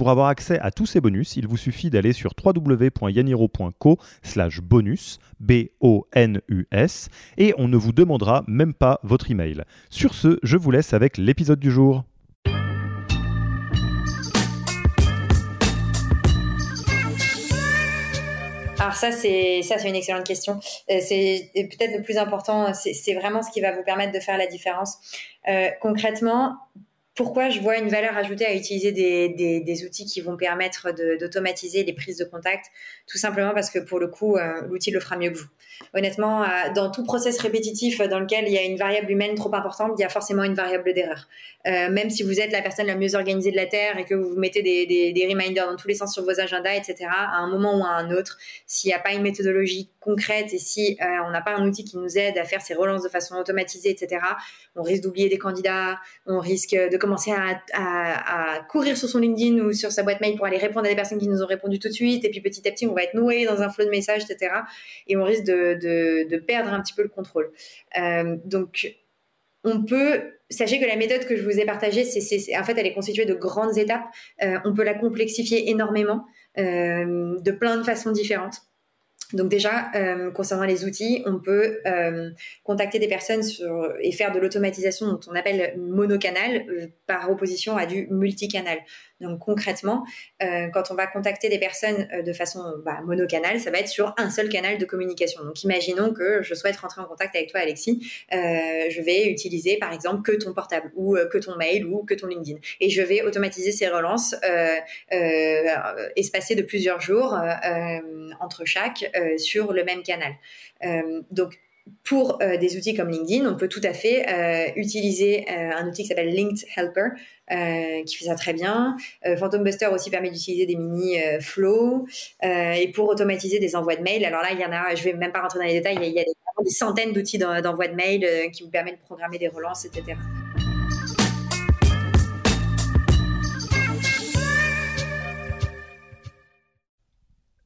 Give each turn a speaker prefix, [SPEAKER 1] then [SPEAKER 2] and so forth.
[SPEAKER 1] Pour avoir accès à tous ces bonus, il vous suffit d'aller sur www.yaniro.co slash bonus, B-O-N-U-S, et on ne vous demandera même pas votre email. Sur ce, je vous laisse avec l'épisode du jour.
[SPEAKER 2] Alors ça, c'est ça, c'est une excellente question. Euh, c'est peut-être le plus important. C'est vraiment ce qui va vous permettre de faire la différence. Euh, concrètement, pourquoi je vois une valeur ajoutée à utiliser des, des, outils qui vont permettre d'automatiser les prises de contact? Tout simplement parce que pour le coup, euh, l'outil le fera mieux que vous. Honnêtement, euh, dans tout process répétitif dans lequel il y a une variable humaine trop importante, il y a forcément une variable d'erreur. Euh, même si vous êtes la personne la mieux organisée de la Terre et que vous mettez des, des, reminders dans tous les sens sur vos agendas, etc., à un moment ou à un autre, s'il n'y a pas une méthodologie concrète et si on n'a pas un outil qui nous aide à faire ces relances de façon automatisée, etc., on risque d'oublier des candidats, on risque de commencer à, courir sur son LinkedIn ou sur sa boîte mail pour aller répondre à des personnes qui nous ont répondu tout de suite. Et puis petit à petit, on va être noué dans un flot de messages, etc. Et on risque de, perdre un petit peu le contrôle. Euh, donc, on peut, sachez que la méthode que je vous ai partagée, c'est, en fait, elle est constituée de grandes étapes. Euh, on peut la complexifier énormément euh, de plein de façons différentes. Donc déjà, euh, concernant les outils, on peut euh, contacter des personnes et faire de l'automatisation dont on appelle monocanal euh, par opposition à du multicanal. Donc concrètement, quand on va contacter des personnes de façon bah, monocanal, ça va être sur un seul canal de communication. Donc imaginons que je souhaite rentrer en contact avec toi, Alexis. Je vais utiliser par exemple que ton portable ou que ton mail ou que ton LinkedIn. Et je vais automatiser ces relances espacées de plusieurs jours entre chaque sur le même canal. donc pour euh, des outils comme LinkedIn, on peut tout à fait euh, utiliser euh, un outil qui s'appelle Linked Helper, qui fait ça très bien. Phantom Buster aussi permet d'utiliser des mini flows et pour automatiser des envois de mails. Alors là, il y en a, je vais même pas rentrer dans les détails, il y a, des, des centaines d'outils d'envoi de mails qui vous permettent de programmer des relances, etc.